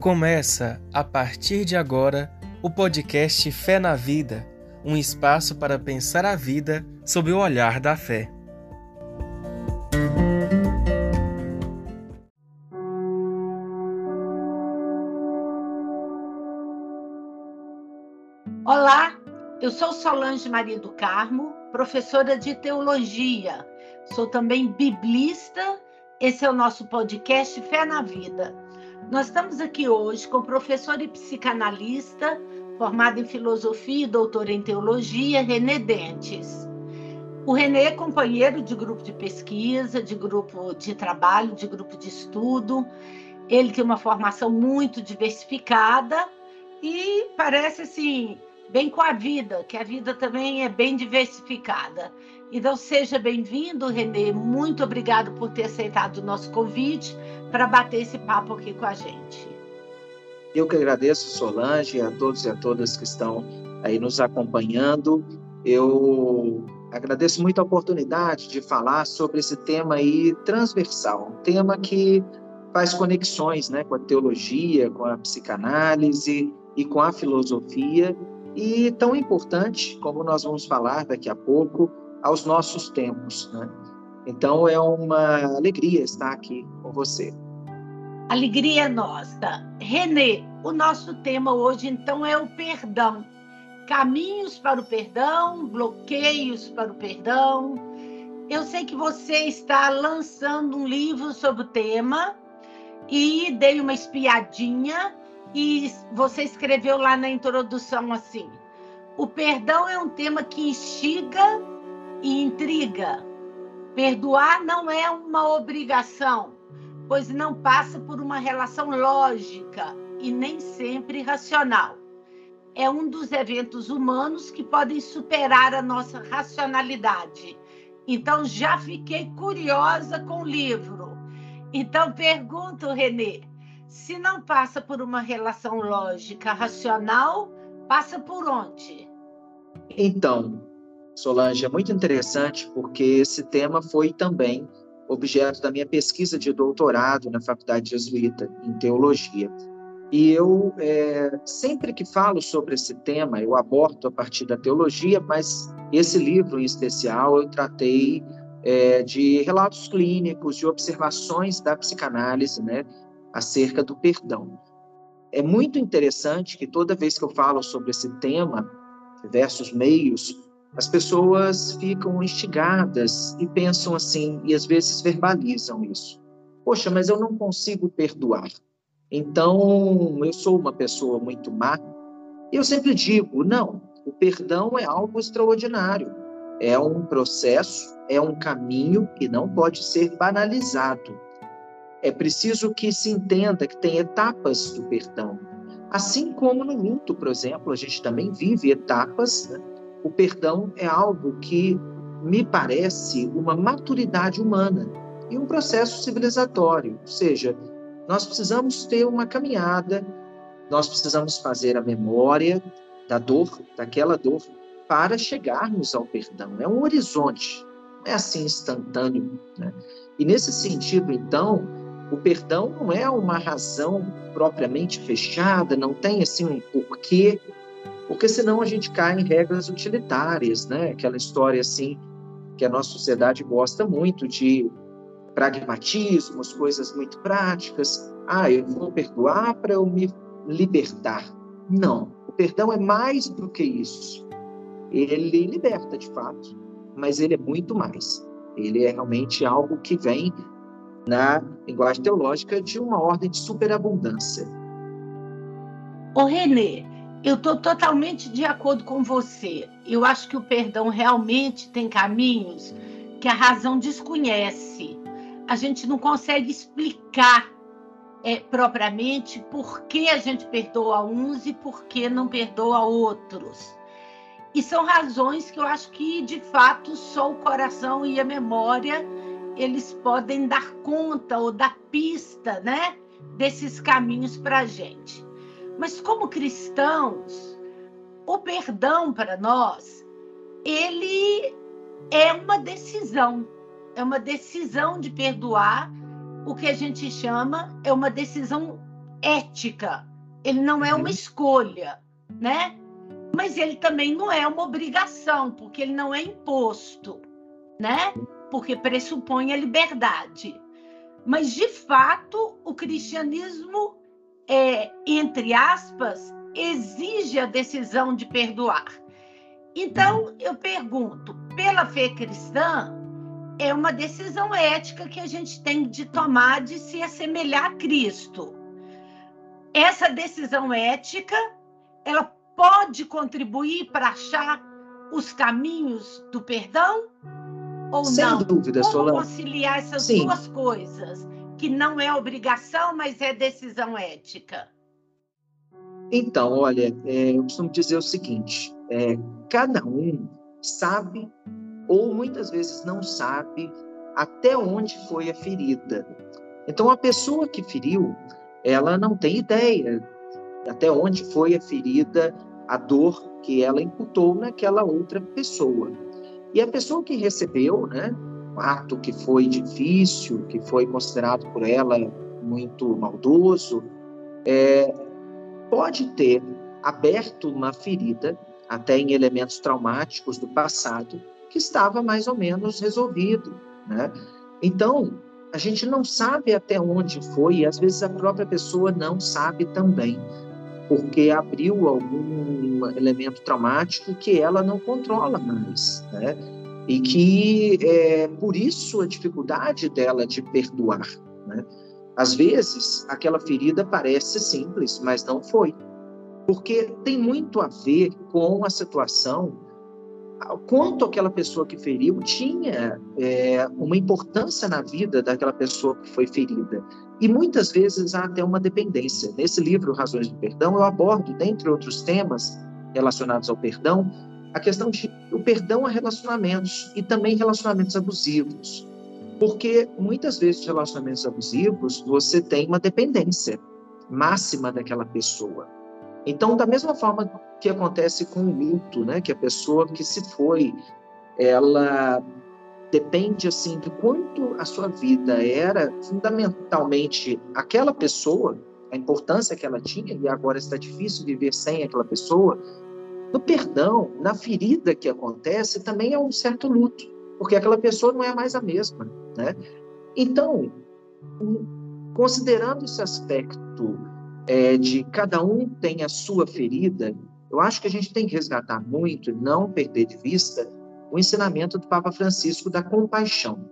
Começa, a partir de agora, o podcast Fé na Vida um espaço para pensar a vida sob o olhar da fé. Olá, eu sou Solange Maria do Carmo, professora de teologia. Sou também biblista. Esse é o nosso podcast Fé na Vida. Nós estamos aqui hoje com o professor e psicanalista, formado em filosofia e doutor em teologia, René Dentes. O René é companheiro de grupo de pesquisa, de grupo de trabalho, de grupo de estudo. Ele tem uma formação muito diversificada e parece assim bem com a vida, que a vida também é bem diversificada. Então seja bem-vindo, Renê. Muito obrigado por ter aceitado o nosso convite para bater esse papo aqui com a gente. Eu que agradeço, Solange, a todos e a todas que estão aí nos acompanhando. Eu agradeço muito a oportunidade de falar sobre esse tema aí transversal, um tema que faz conexões né, com a teologia, com a psicanálise e com a filosofia, e tão importante, como nós vamos falar daqui a pouco, aos nossos tempos. Né? Então é uma alegria estar aqui com você. Alegria nossa. Renê, o nosso tema hoje então é o perdão. Caminhos para o perdão, bloqueios para o perdão. Eu sei que você está lançando um livro sobre o tema e dei uma espiadinha e você escreveu lá na introdução assim: o perdão é um tema que instiga e intriga. Perdoar não é uma obrigação, pois não passa por uma relação lógica e nem sempre racional. É um dos eventos humanos que podem superar a nossa racionalidade. Então, já fiquei curiosa com o livro. Então, pergunto, Renê, se não passa por uma relação lógica racional, passa por onde? Então, Solange, é muito interessante porque esse tema foi também objeto da minha pesquisa de doutorado na Faculdade Jesuíta em Teologia. E eu, é, sempre que falo sobre esse tema, eu abordo a partir da teologia, mas esse livro em especial eu tratei é, de relatos clínicos, de observações da psicanálise, né, acerca do perdão. É muito interessante que toda vez que eu falo sobre esse tema, diversos meios, as pessoas ficam instigadas e pensam assim, e às vezes verbalizam isso. Poxa, mas eu não consigo perdoar. Então, eu sou uma pessoa muito má. Eu sempre digo, não, o perdão é algo extraordinário. É um processo, é um caminho que não pode ser banalizado é preciso que se entenda que tem etapas do perdão. Assim como no luto, por exemplo, a gente também vive etapas. Né? O perdão é algo que me parece uma maturidade humana e um processo civilizatório. Ou seja, nós precisamos ter uma caminhada, nós precisamos fazer a memória da dor, daquela dor, para chegarmos ao perdão. É um horizonte, não é assim instantâneo. Né? E nesse sentido, então, o perdão não é uma razão propriamente fechada, não tem assim um porquê, porque senão a gente cai em regras utilitárias, né? Aquela história assim que a nossa sociedade gosta muito de pragmatismos, coisas muito práticas. Ah, eu vou perdoar para eu me libertar. Não, o perdão é mais do que isso. Ele liberta de fato, mas ele é muito mais. Ele é realmente algo que vem na linguagem teológica, de uma ordem de superabundância. Ô Renê, eu estou totalmente de acordo com você. Eu acho que o perdão realmente tem caminhos que a razão desconhece. A gente não consegue explicar é, propriamente por que a gente perdoa uns e por que não perdoa outros. E são razões que eu acho que, de fato, só o coração e a memória eles podem dar conta ou dar pista, né, desses caminhos para a gente. Mas como cristãos, o perdão para nós, ele é uma decisão, é uma decisão de perdoar. O que a gente chama é uma decisão ética, ele não é uma uhum. escolha, né? Mas ele também não é uma obrigação, porque ele não é imposto, né? Porque pressupõe a liberdade. Mas, de fato, o cristianismo, é, entre aspas, exige a decisão de perdoar. Então, eu pergunto, pela fé cristã, é uma decisão ética que a gente tem de tomar de se assemelhar a Cristo. Essa decisão ética, ela pode contribuir para achar os caminhos do perdão ou Sem não? dúvida, Como Solano. conciliar essas Sim. duas coisas, que não é obrigação, mas é decisão ética? Então, olha, é, eu costumo dizer o seguinte: é, cada um sabe ou muitas vezes não sabe até onde foi a ferida. Então, a pessoa que feriu, ela não tem ideia até onde foi a ferida, a dor que ela imputou naquela outra pessoa. E a pessoa que recebeu, né, ato que foi difícil, que foi considerado por ela muito maldoso, é, pode ter aberto uma ferida, até em elementos traumáticos do passado, que estava mais ou menos resolvido, né? Então, a gente não sabe até onde foi, e às vezes a própria pessoa não sabe também, porque abriu algum elemento traumático que ela não controla mais, né? E que é por isso a dificuldade dela de perdoar, né? Às vezes, aquela ferida parece simples, mas não foi. Porque tem muito a ver com a situação quanto aquela pessoa que feriu tinha é, uma importância na vida daquela pessoa que foi ferida. E muitas vezes há até uma dependência. Nesse livro, Razões do Perdão, eu abordo, dentre outros temas relacionados ao perdão, a questão de o perdão a relacionamentos e também relacionamentos abusivos. Porque muitas vezes, relacionamentos abusivos, você tem uma dependência máxima daquela pessoa. Então, da mesma forma que acontece com o luto, né, que a pessoa que se foi, ela depende assim de quanto a sua vida era fundamentalmente aquela pessoa, a importância que ela tinha e agora está difícil viver sem aquela pessoa. No perdão, na ferida que acontece, também é um certo luto, porque aquela pessoa não é mais a mesma, né? Então, considerando esse aspecto é, de cada um tem a sua ferida, eu acho que a gente tem que resgatar muito não perder de vista o ensinamento do Papa Francisco da compaixão.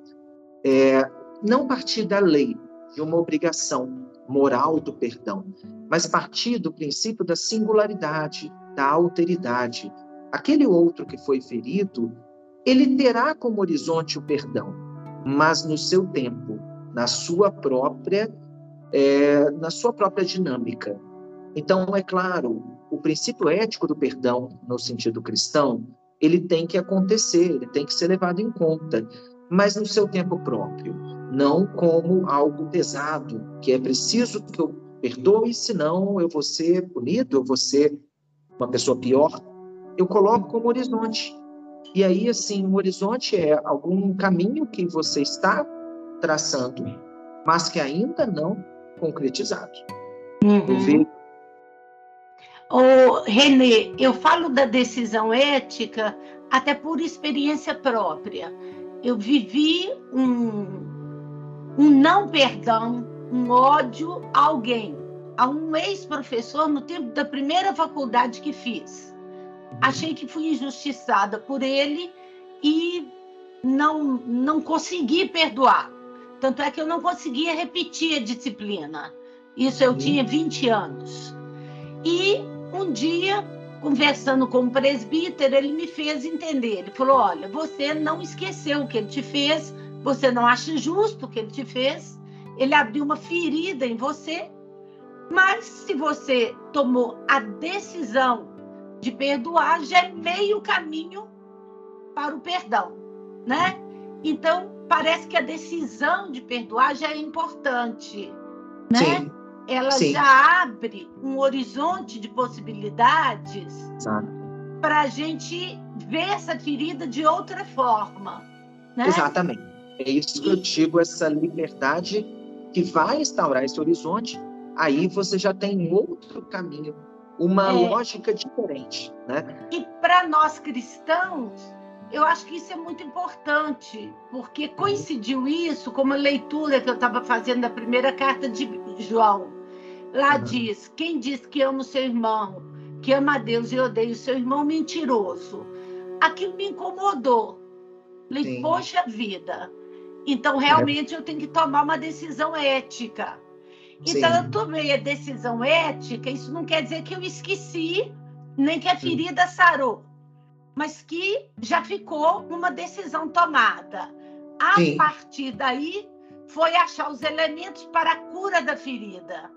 É, não partir da lei, de uma obrigação moral do perdão, mas partir do princípio da singularidade, da alteridade. Aquele outro que foi ferido, ele terá como horizonte o perdão, mas no seu tempo, na sua própria é, na sua própria dinâmica. Então, é claro, o princípio ético do perdão, no sentido cristão, ele tem que acontecer, ele tem que ser levado em conta, mas no seu tempo próprio, não como algo pesado, que é preciso que eu perdoe, senão eu vou ser punido, eu vou ser uma pessoa pior. Eu coloco como horizonte. E aí, assim, o horizonte é algum caminho que você está traçando, mas que ainda não concretizado. Uhum. Ô, Renê, eu falo da decisão ética até por experiência própria. Eu vivi um, um não perdão, um ódio a alguém, a um ex-professor no tempo da primeira faculdade que fiz. Achei que fui injustiçada por ele e não, não consegui perdoar. Tanto é que eu não conseguia repetir a disciplina. Isso eu tinha 20 anos. E um dia, conversando com o presbítero, ele me fez entender. Ele falou: Olha, você não esqueceu o que ele te fez, você não acha justo o que ele te fez, ele abriu uma ferida em você, mas se você tomou a decisão de perdoar, já é meio caminho para o perdão, né? Então, parece que a decisão de perdoar já é importante, né? Sim. Ela Sim. já abre um horizonte de possibilidades para a gente ver essa ferida de outra forma, né? Exatamente. É isso que eu digo, essa liberdade que vai instaurar esse horizonte aí você já tem outro caminho, uma é. lógica diferente, né? E para nós cristãos, eu acho que isso é muito importante, porque uhum. coincidiu isso com uma leitura que eu estava fazendo da primeira carta de João. Lá uhum. diz: quem diz que ama o seu irmão, que ama a Deus e odeia o seu irmão, mentiroso. Aquilo me incomodou. Falei, Sim. poxa vida. Então, realmente, é. eu tenho que tomar uma decisão ética. Então, Sim. eu tomei a decisão ética, isso não quer dizer que eu esqueci, nem que a ferida sarou mas que já ficou uma decisão tomada. A Sim. partir daí, foi achar os elementos para a cura da ferida.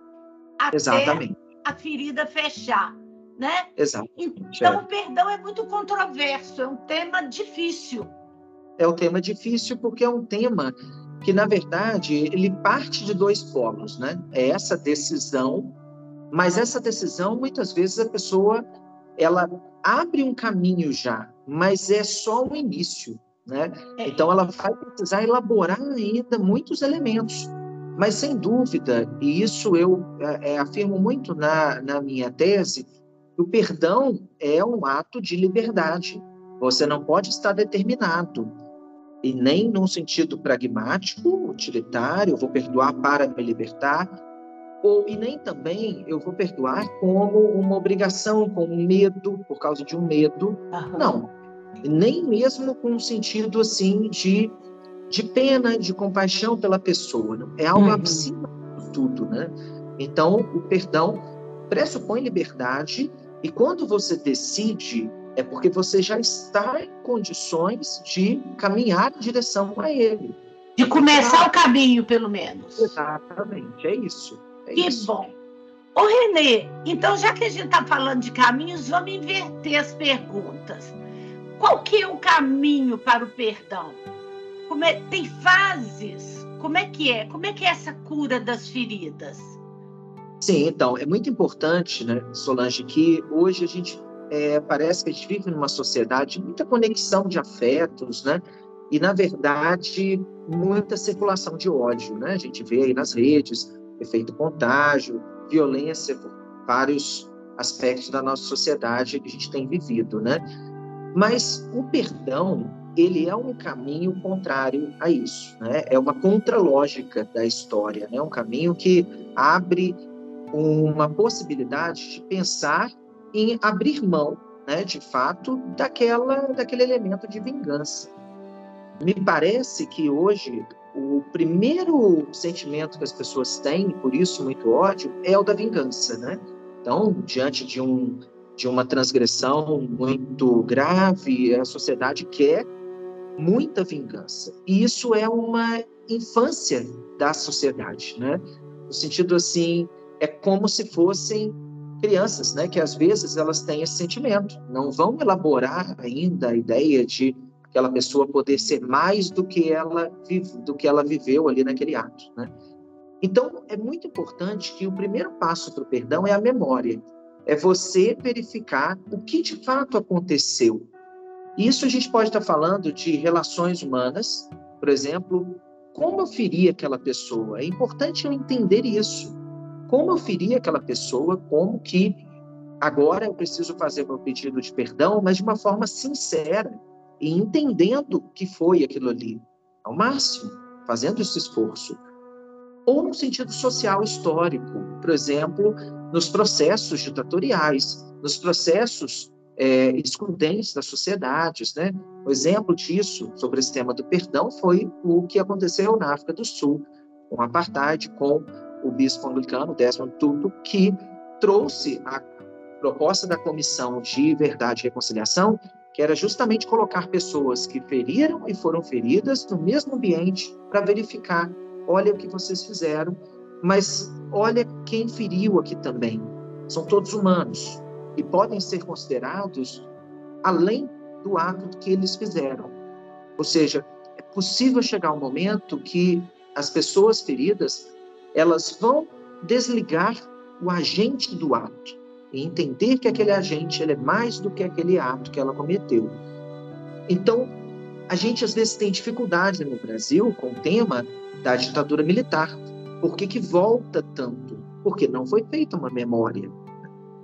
Até Exatamente. a ferida fechar. Né? Exatamente. Então, é. o perdão é muito controverso, é um tema difícil. É um tema difícil porque é um tema que, na verdade, ele parte de dois polos, né? É essa decisão, mas essa decisão, muitas vezes, a pessoa ela abre um caminho já, mas é só o início, né? É. Então ela vai precisar elaborar ainda muitos elementos. Mas sem dúvida, e isso eu é, é, afirmo muito na, na minha tese, o perdão é um ato de liberdade. Você não pode estar determinado, e nem num sentido pragmático, utilitário, vou perdoar para me libertar, ou e nem também eu vou perdoar como uma obrigação, com um medo, por causa de um medo. Uhum. Não. Nem mesmo com um sentido assim de, de pena, de compaixão pela pessoa. Não? É algo uhum. acima de tudo, né? Então, o perdão pressupõe liberdade e quando você decide é porque você já está em condições de caminhar em direção a ele. De começar o caminho, pelo menos. Exatamente, é isso. É que isso. bom. Ô, Renê, então já que a gente está falando de caminhos, vamos inverter as perguntas. Qual que é o caminho para o perdão? É, tem fases? Como é que é? Como é que é essa cura das feridas? Sim, então, é muito importante, né, Solange, que hoje a gente é, parece que a gente vive numa sociedade de muita conexão de afetos, né? E, na verdade, muita circulação de ódio, né? A gente vê aí nas redes, efeito contágio, violência por vários aspectos da nossa sociedade que a gente tem vivido, né? Mas o perdão, ele é um caminho contrário a isso, né? É uma contralógica da história, né? Um caminho que abre uma possibilidade de pensar em abrir mão, né, de fato, daquela daquele elemento de vingança. Me parece que hoje o primeiro sentimento que as pessoas têm, por isso muito ódio, é o da vingança, né? Então, diante de, um, de uma transgressão muito grave, a sociedade quer muita vingança. E isso é uma infância da sociedade, né? No sentido assim, é como se fossem crianças, né? Que às vezes elas têm esse sentimento, não vão elaborar ainda a ideia de aquela pessoa poder ser mais do que ela vive, do que ela viveu ali naquele ato, né? Então é muito importante que o primeiro passo para o perdão é a memória, é você verificar o que de fato aconteceu. Isso a gente pode estar falando de relações humanas, por exemplo, como eu feri aquela pessoa. É importante eu entender isso. Como eu feri aquela pessoa, como que agora eu preciso fazer meu pedido de perdão, mas de uma forma sincera e entendendo que foi aquilo ali, ao máximo, fazendo esse esforço. Ou no sentido social histórico, por exemplo, nos processos ditatoriais, nos processos é, excludentes das sociedades. Né? O exemplo disso, sobre esse tema do perdão, foi o que aconteceu na África do Sul, com o apartheid, com o bispo anglicano Desmond Tutu, que trouxe a proposta da Comissão de Verdade e Reconciliação que era justamente colocar pessoas que feriram e foram feridas no mesmo ambiente para verificar, olha o que vocês fizeram, mas olha quem feriu aqui também. São todos humanos e podem ser considerados além do ato que eles fizeram. Ou seja, é possível chegar um momento que as pessoas feridas, elas vão desligar o agente do ato e entender que aquele agente ele é mais do que aquele ato que ela cometeu. Então, a gente às vezes tem dificuldade no Brasil com o tema da ditadura militar. Por que, que volta tanto? porque não foi feita uma memória.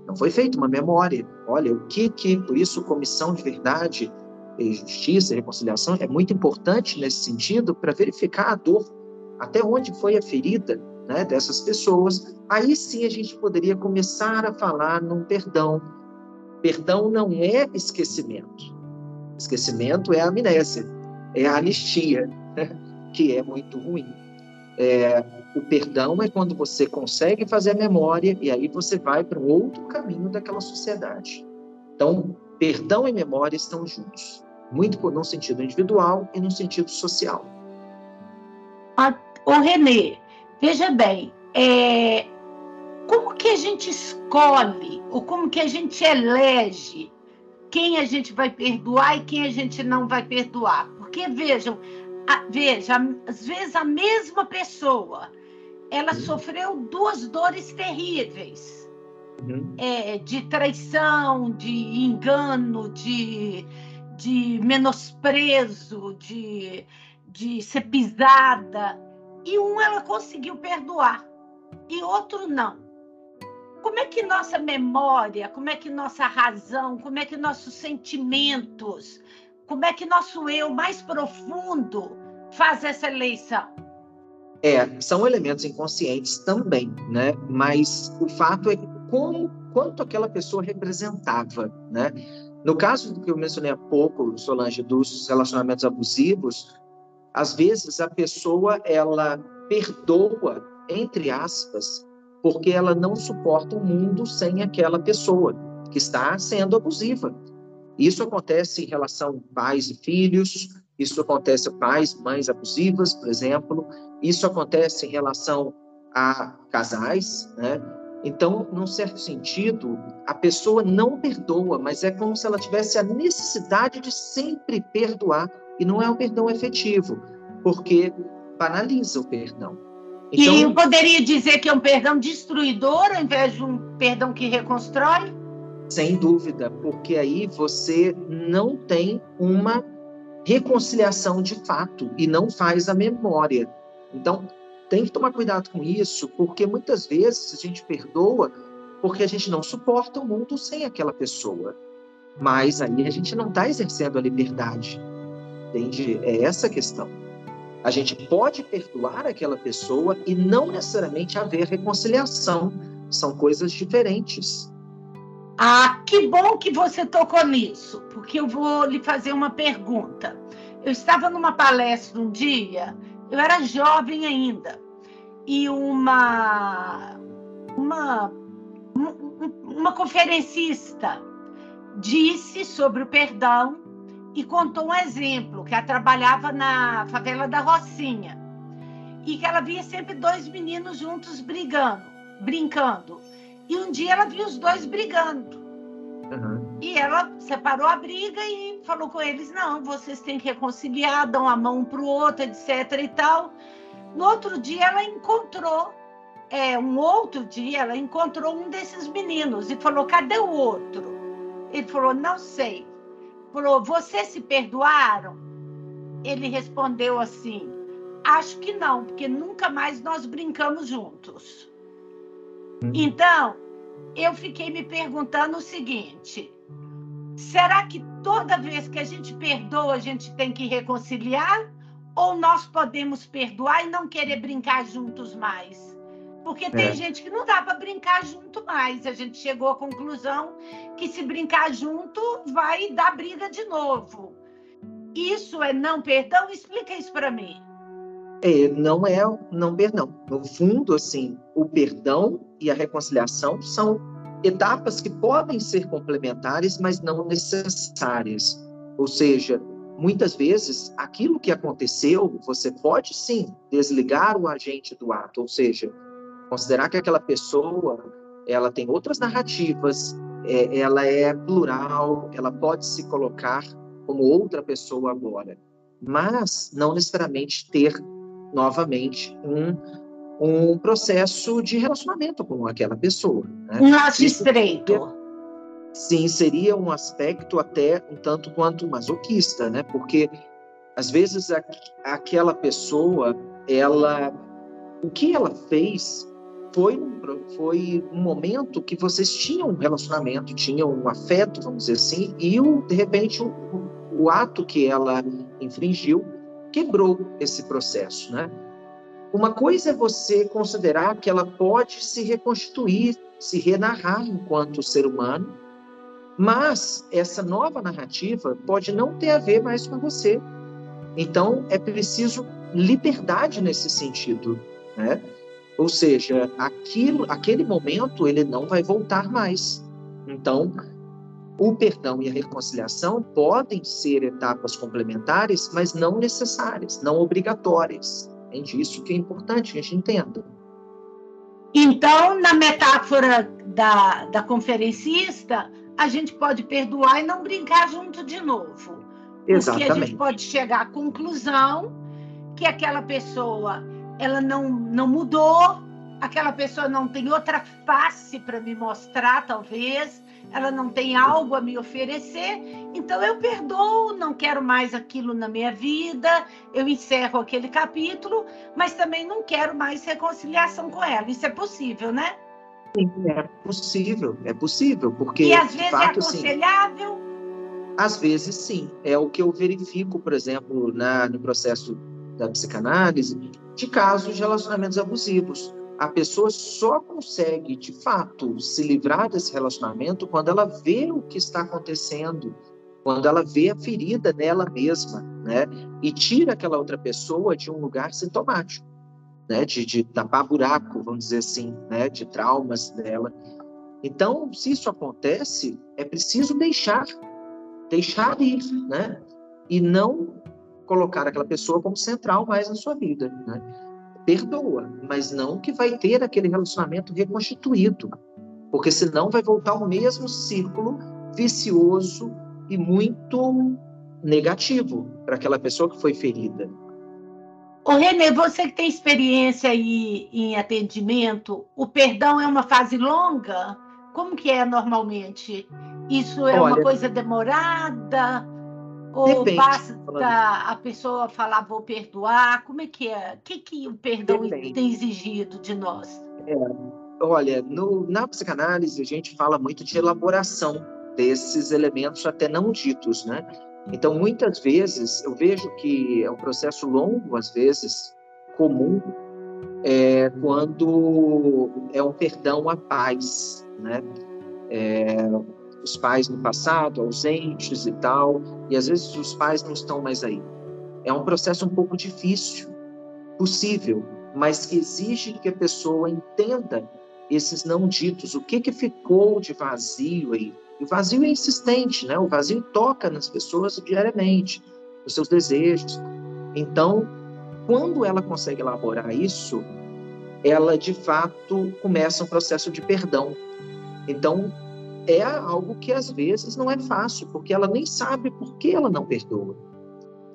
Não foi feita uma memória. Olha, o que que, por isso, comissão de verdade, justiça e reconciliação é muito importante nesse sentido para verificar a dor, até onde foi a ferida né, dessas pessoas. Aí sim a gente poderia começar a falar num perdão. Perdão não é esquecimento. Esquecimento é amnésia, é a anistia, né, que é muito ruim. É, o perdão é quando você consegue fazer a memória e aí você vai para um outro caminho daquela sociedade. Então, perdão e memória estão juntos, muito no sentido individual e no sentido social. O Renê, veja bem, é, como que a gente escolhe ou como que a gente elege quem a gente vai perdoar e quem a gente não vai perdoar? Porque vejam, a, veja, às vezes a mesma pessoa ela uhum. sofreu duas dores terríveis. Uhum. É, de traição, de engano, de, de menosprezo, de, de ser pisada. E um ela conseguiu perdoar, e outro não. Como é que nossa memória, como é que nossa razão, como é que nossos sentimentos, como é que nosso eu mais profundo faz essa eleição? É, são elementos inconscientes também, né? Mas o fato é como, quanto aquela pessoa representava, né? No caso que eu mencionei há pouco, Solange, dos relacionamentos abusivos, às vezes a pessoa ela perdoa, entre aspas, porque ela não suporta o mundo sem aquela pessoa que está sendo abusiva. Isso acontece em relação a pais e filhos, isso acontece a pais, mães abusivas, por exemplo. Isso acontece em relação a casais, né? Então, num certo sentido, a pessoa não perdoa, mas é como se ela tivesse a necessidade de sempre perdoar. E não é um perdão efetivo, porque banaliza o perdão. Então, e eu poderia dizer que é um perdão destruidor ao invés de um perdão que reconstrói? Sem dúvida, porque aí você não tem uma reconciliação de fato e não faz a memória. Então, tem que tomar cuidado com isso, porque muitas vezes a gente perdoa porque a gente não suporta o mundo sem aquela pessoa. Mas aí a gente não está exercendo a liberdade. Entende? É essa a questão. A gente pode perdoar aquela pessoa e não necessariamente haver reconciliação. São coisas diferentes. Ah, que bom que você tocou nisso, porque eu vou lhe fazer uma pergunta. Eu estava numa palestra um dia, eu era jovem ainda, e uma uma uma conferencista disse sobre o perdão e contou um exemplo que ela trabalhava na favela da Rocinha e que ela via sempre dois meninos juntos brigando, brincando. E um dia ela viu os dois brigando. Uhum. E ela separou a briga e falou com eles: não, vocês têm que reconciliar, dão a mão um para o outro, etc. e tal. No outro dia, ela encontrou, é, um outro dia, ela encontrou um desses meninos e falou: cadê o outro? Ele falou: não sei. Falou: vocês se perdoaram? Ele respondeu assim: acho que não, porque nunca mais nós brincamos juntos. Uhum. Então, eu fiquei me perguntando o seguinte: será que toda vez que a gente perdoa, a gente tem que reconciliar? Ou nós podemos perdoar e não querer brincar juntos mais? Porque tem é. gente que não dá para brincar junto mais. A gente chegou à conclusão que se brincar junto vai dar briga de novo. Isso é não perdão? Explica isso para mim. É, não é não perdão. No fundo, assim, o perdão e a reconciliação são etapas que podem ser complementares, mas não necessárias. Ou seja, muitas vezes aquilo que aconteceu, você pode sim desligar o agente do ato, ou seja, considerar que aquela pessoa ela tem outras narrativas, é, ela é plural, ela pode se colocar como outra pessoa agora, mas não necessariamente ter novamente um, um processo de relacionamento com aquela pessoa. Né? Um laço estreito. Sim, seria um aspecto até um tanto quanto masoquista, né? Porque às vezes a, aquela pessoa, ela, o que ela fez foi, foi um momento que vocês tinham um relacionamento, tinham um afeto, vamos dizer assim, e o, de repente o, o ato que ela infringiu quebrou esse processo, né? Uma coisa é você considerar que ela pode se reconstituir, se renarrar enquanto ser humano, mas essa nova narrativa pode não ter a ver mais com você. Então é preciso liberdade nesse sentido, né? Ou seja, aquilo, aquele momento ele não vai voltar mais. Então, o perdão e a reconciliação podem ser etapas complementares, mas não necessárias, não obrigatórias. Entende? Isso que é importante que a gente entenda. Então, na metáfora da, da conferencista, a gente pode perdoar e não brincar junto de novo. Exatamente. Porque a gente pode chegar à conclusão que aquela pessoa ela não, não mudou, aquela pessoa não tem outra face para me mostrar, talvez, ela não tem algo a me oferecer, então eu perdoo, não quero mais aquilo na minha vida, eu encerro aquele capítulo, mas também não quero mais reconciliação com ela. Isso é possível, né? Sim, é possível, é possível, porque. E às vezes é fato, é aconselhável? Sim, às vezes sim. É o que eu verifico, por exemplo, na, no processo da psicanálise, de casos de relacionamentos abusivos a pessoa só consegue, de fato, se livrar desse relacionamento quando ela vê o que está acontecendo, quando ela vê a ferida nela mesma, né? E tira aquela outra pessoa de um lugar sintomático, né? De, de tapar buraco, vamos dizer assim, né? De traumas dela. Então, se isso acontece, é preciso deixar, deixar ir, né? E não colocar aquela pessoa como central mais na sua vida, né? perdoa, mas não que vai ter aquele relacionamento reconstituído, porque senão vai voltar ao mesmo círculo vicioso e muito negativo para aquela pessoa que foi ferida. Ô Renê, você que tem experiência aí em atendimento, o perdão é uma fase longa? Como que é normalmente? Isso é Olha, uma coisa demorada? Ou Depende. basta a pessoa falar vou perdoar? Como é que é? O que, que o perdão Depende. tem exigido de nós? É, olha, no, na psicanálise a gente fala muito de elaboração desses elementos até não ditos, né? Então, muitas vezes, eu vejo que é um processo longo, às vezes, comum, é, quando é um perdão à paz, né? É, os pais no passado, ausentes e tal, e às vezes os pais não estão mais aí. É um processo um pouco difícil, possível, mas que exige que a pessoa entenda esses não ditos, o que que ficou de vazio aí. o vazio é insistente, né? O vazio toca nas pessoas diariamente, os seus desejos. Então, quando ela consegue elaborar isso, ela de fato começa um processo de perdão. Então, é algo que às vezes não é fácil, porque ela nem sabe por que ela não perdoa.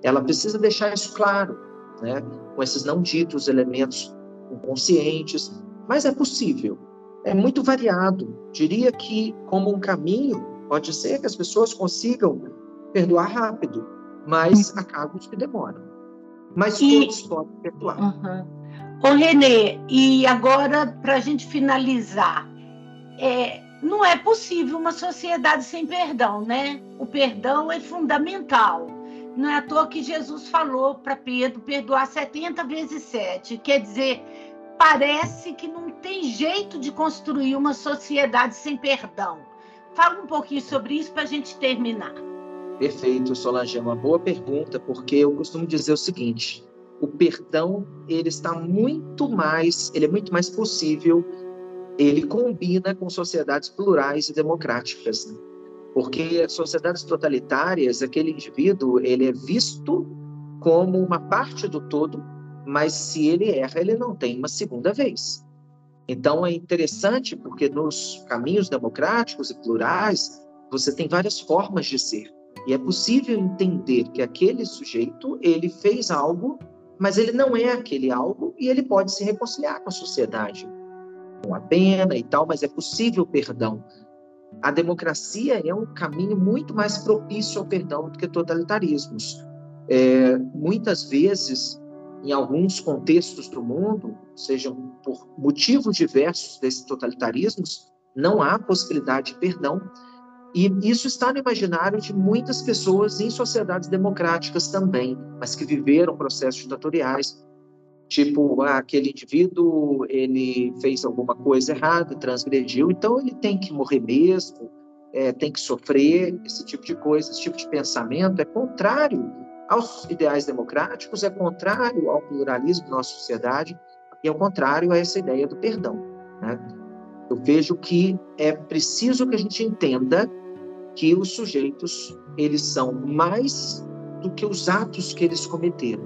Ela precisa deixar isso claro, né? com esses não ditos elementos inconscientes, mas é possível. É muito variado. Diria que, como um caminho, pode ser que as pessoas consigam perdoar rápido, mas há casos que demoram. Mas e... todos podem perdoar. Uhum. Ô, Renê, e agora, para a gente finalizar, é, não é possível uma sociedade sem perdão, né? O perdão é fundamental. Não é à toa que Jesus falou para Pedro perdoar 70 vezes 7. Quer dizer, parece que não tem jeito de construir uma sociedade sem perdão. Fala um pouquinho sobre isso para a gente terminar. Perfeito, Solange, é uma boa pergunta, porque eu costumo dizer o seguinte: o perdão ele está muito mais, ele é muito mais possível ele combina com sociedades plurais e democráticas, né? porque sociedades totalitárias, aquele indivíduo ele é visto como uma parte do todo, mas se ele erra, ele não tem uma segunda vez. Então é interessante porque nos caminhos democráticos e plurais você tem várias formas de ser e é possível entender que aquele sujeito ele fez algo, mas ele não é aquele algo e ele pode se reconciliar com a sociedade com a pena e tal, mas é possível perdão. A democracia é um caminho muito mais propício ao perdão do que totalitarismos. É, muitas vezes em alguns contextos do mundo, sejam por motivos diversos desses totalitarismos, não há possibilidade de perdão. E isso está no imaginário de muitas pessoas em sociedades democráticas também, mas que viveram processos ditatoriais. Tipo, ah, aquele indivíduo, ele fez alguma coisa errada, transgrediu, então ele tem que morrer mesmo, é, tem que sofrer, esse tipo de coisa, esse tipo de pensamento é contrário aos ideais democráticos, é contrário ao pluralismo da nossa sociedade e é contrário a essa ideia do perdão. Né? Eu vejo que é preciso que a gente entenda que os sujeitos eles são mais do que os atos que eles cometeram.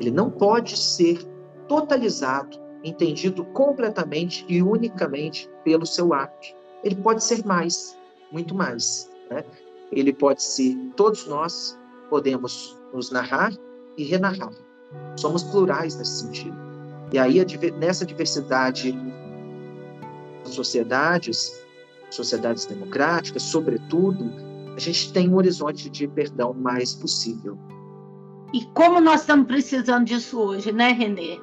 Ele não pode ser totalizado, entendido completamente e unicamente pelo seu ato. Ele pode ser mais, muito mais. Né? Ele pode ser, todos nós podemos nos narrar e renarrar. Somos plurais nesse sentido. E aí, nessa diversidade das sociedades, sociedades democráticas, sobretudo, a gente tem um horizonte de perdão mais possível. E como nós estamos precisando disso hoje, né, Renê?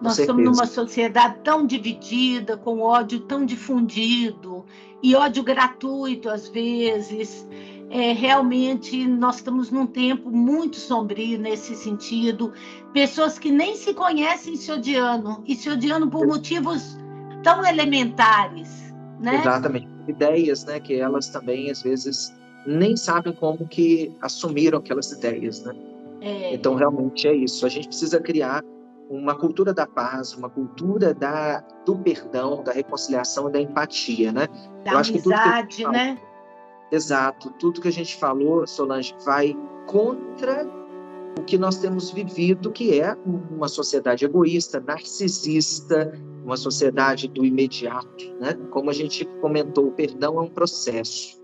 Nós estamos numa sociedade tão dividida, com ódio tão difundido, e ódio gratuito às vezes. É, realmente nós estamos num tempo muito sombrio nesse sentido. Pessoas que nem se conhecem se odiando, e se odiando por motivos tão elementares. Né? Exatamente. Ideias né, que elas também, às vezes, nem sabem como que assumiram aquelas ideias. Né? É. Então, realmente é isso. A gente precisa criar uma cultura da paz, uma cultura da, do perdão, da reconciliação e da empatia, né? Da Eu amizade, falou, né? Exato. Tudo que a gente falou, Solange, vai contra o que nós temos vivido, que é uma sociedade egoísta, narcisista, uma sociedade do imediato, né? Como a gente comentou, o perdão é um processo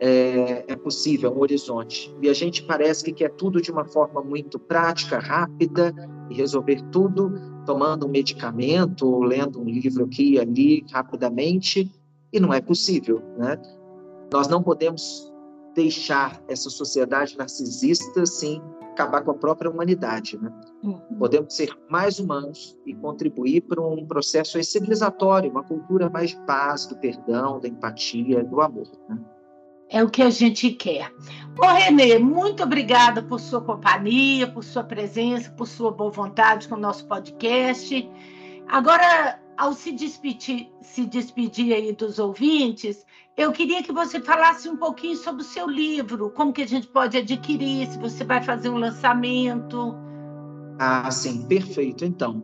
é, é possível, é um horizonte. E a gente parece que quer tudo de uma forma muito prática, rápida, e resolver tudo tomando um medicamento, ou lendo um livro aqui e ali rapidamente, e não é possível, né? Nós não podemos deixar essa sociedade narcisista, assim, acabar com a própria humanidade, né? Uhum. Podemos ser mais humanos e contribuir para um processo civilizatório, uma cultura mais de paz, do perdão, da empatia, do amor, né? É o que a gente quer. Ô, Renê, muito obrigada por sua companhia, por sua presença, por sua boa vontade com o nosso podcast. Agora, ao se despedir, se despedir aí dos ouvintes, eu queria que você falasse um pouquinho sobre o seu livro, como que a gente pode adquirir, se você vai fazer um lançamento. Ah, sim, perfeito. Então,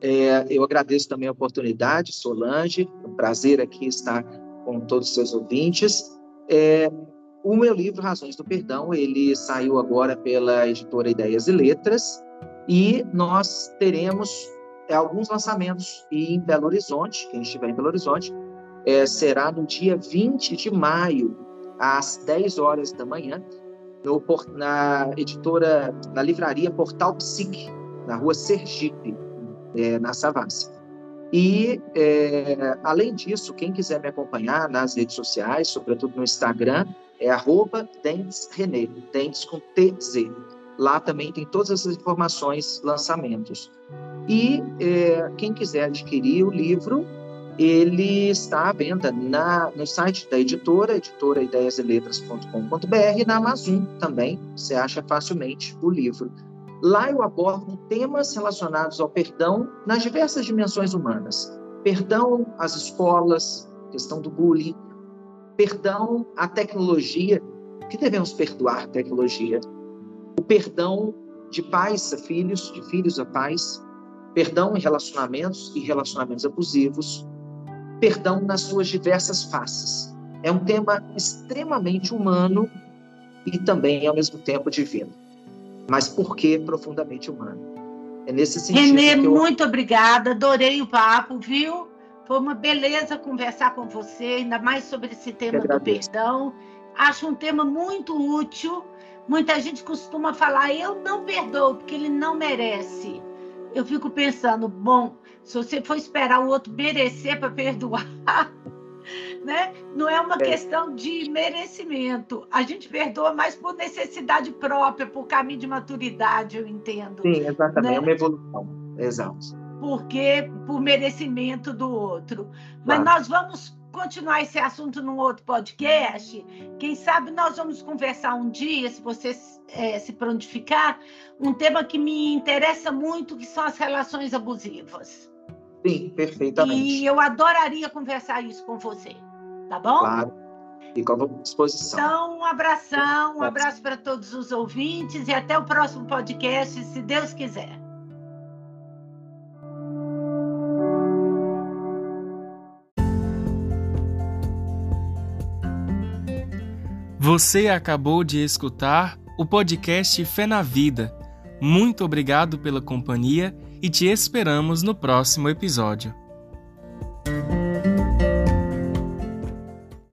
é, eu agradeço também a oportunidade, Solange, é um prazer aqui estar com todos os seus ouvintes. É, o meu livro, Razões do Perdão, ele saiu agora pela editora Ideias e Letras e nós teremos é, alguns lançamentos em Belo Horizonte, quem estiver em Belo Horizonte, é, será no dia 20 de maio, às 10 horas da manhã, no, na editora, na livraria Portal Psique, na rua Sergipe, é, na Savassi. E, é, além disso, quem quiser me acompanhar nas redes sociais, sobretudo no Instagram, é arroba Dentes René, Dentes com TZ. Lá também tem todas as informações, lançamentos. E é, quem quiser adquirir o livro, ele está à venda na, no site da editora, editoraideiaseletras.com.br, e na Amazon também, você acha facilmente o livro. Lá eu abordo temas relacionados ao perdão nas diversas dimensões humanas. Perdão às escolas, questão do bullying, perdão à tecnologia, que devemos perdoar tecnologia, o perdão de pais a filhos, de filhos a pais, perdão em relacionamentos e relacionamentos abusivos, perdão nas suas diversas faces. É um tema extremamente humano e também, ao mesmo tempo, divino mas por que profundamente humano. É nesse sentido. Renê, eu... muito obrigada, adorei o papo, viu? Foi uma beleza conversar com você, ainda mais sobre esse tema do perdão. Acho um tema muito útil. Muita gente costuma falar, eu não perdoo, porque ele não merece. Eu fico pensando, bom, se você for esperar o outro merecer para perdoar, né? Não é uma é. questão de merecimento. A gente perdoa mais por necessidade própria, por caminho de maturidade, eu entendo. Sim, exatamente. Né? É uma evolução. Exato. Porque por merecimento do outro. Mas nós vamos continuar esse assunto num outro podcast. Quem sabe nós vamos conversar um dia, se você é, se prontificar, um tema que me interessa muito, que são as relações abusivas. Sim, perfeitamente. E eu adoraria conversar isso com você, tá bom? Claro. Fico à disposição. Então, um abração, um abraço para todos os ouvintes e até o próximo podcast, se Deus quiser. Você acabou de escutar o podcast Fé na Vida. Muito obrigado pela companhia e te esperamos no próximo episódio.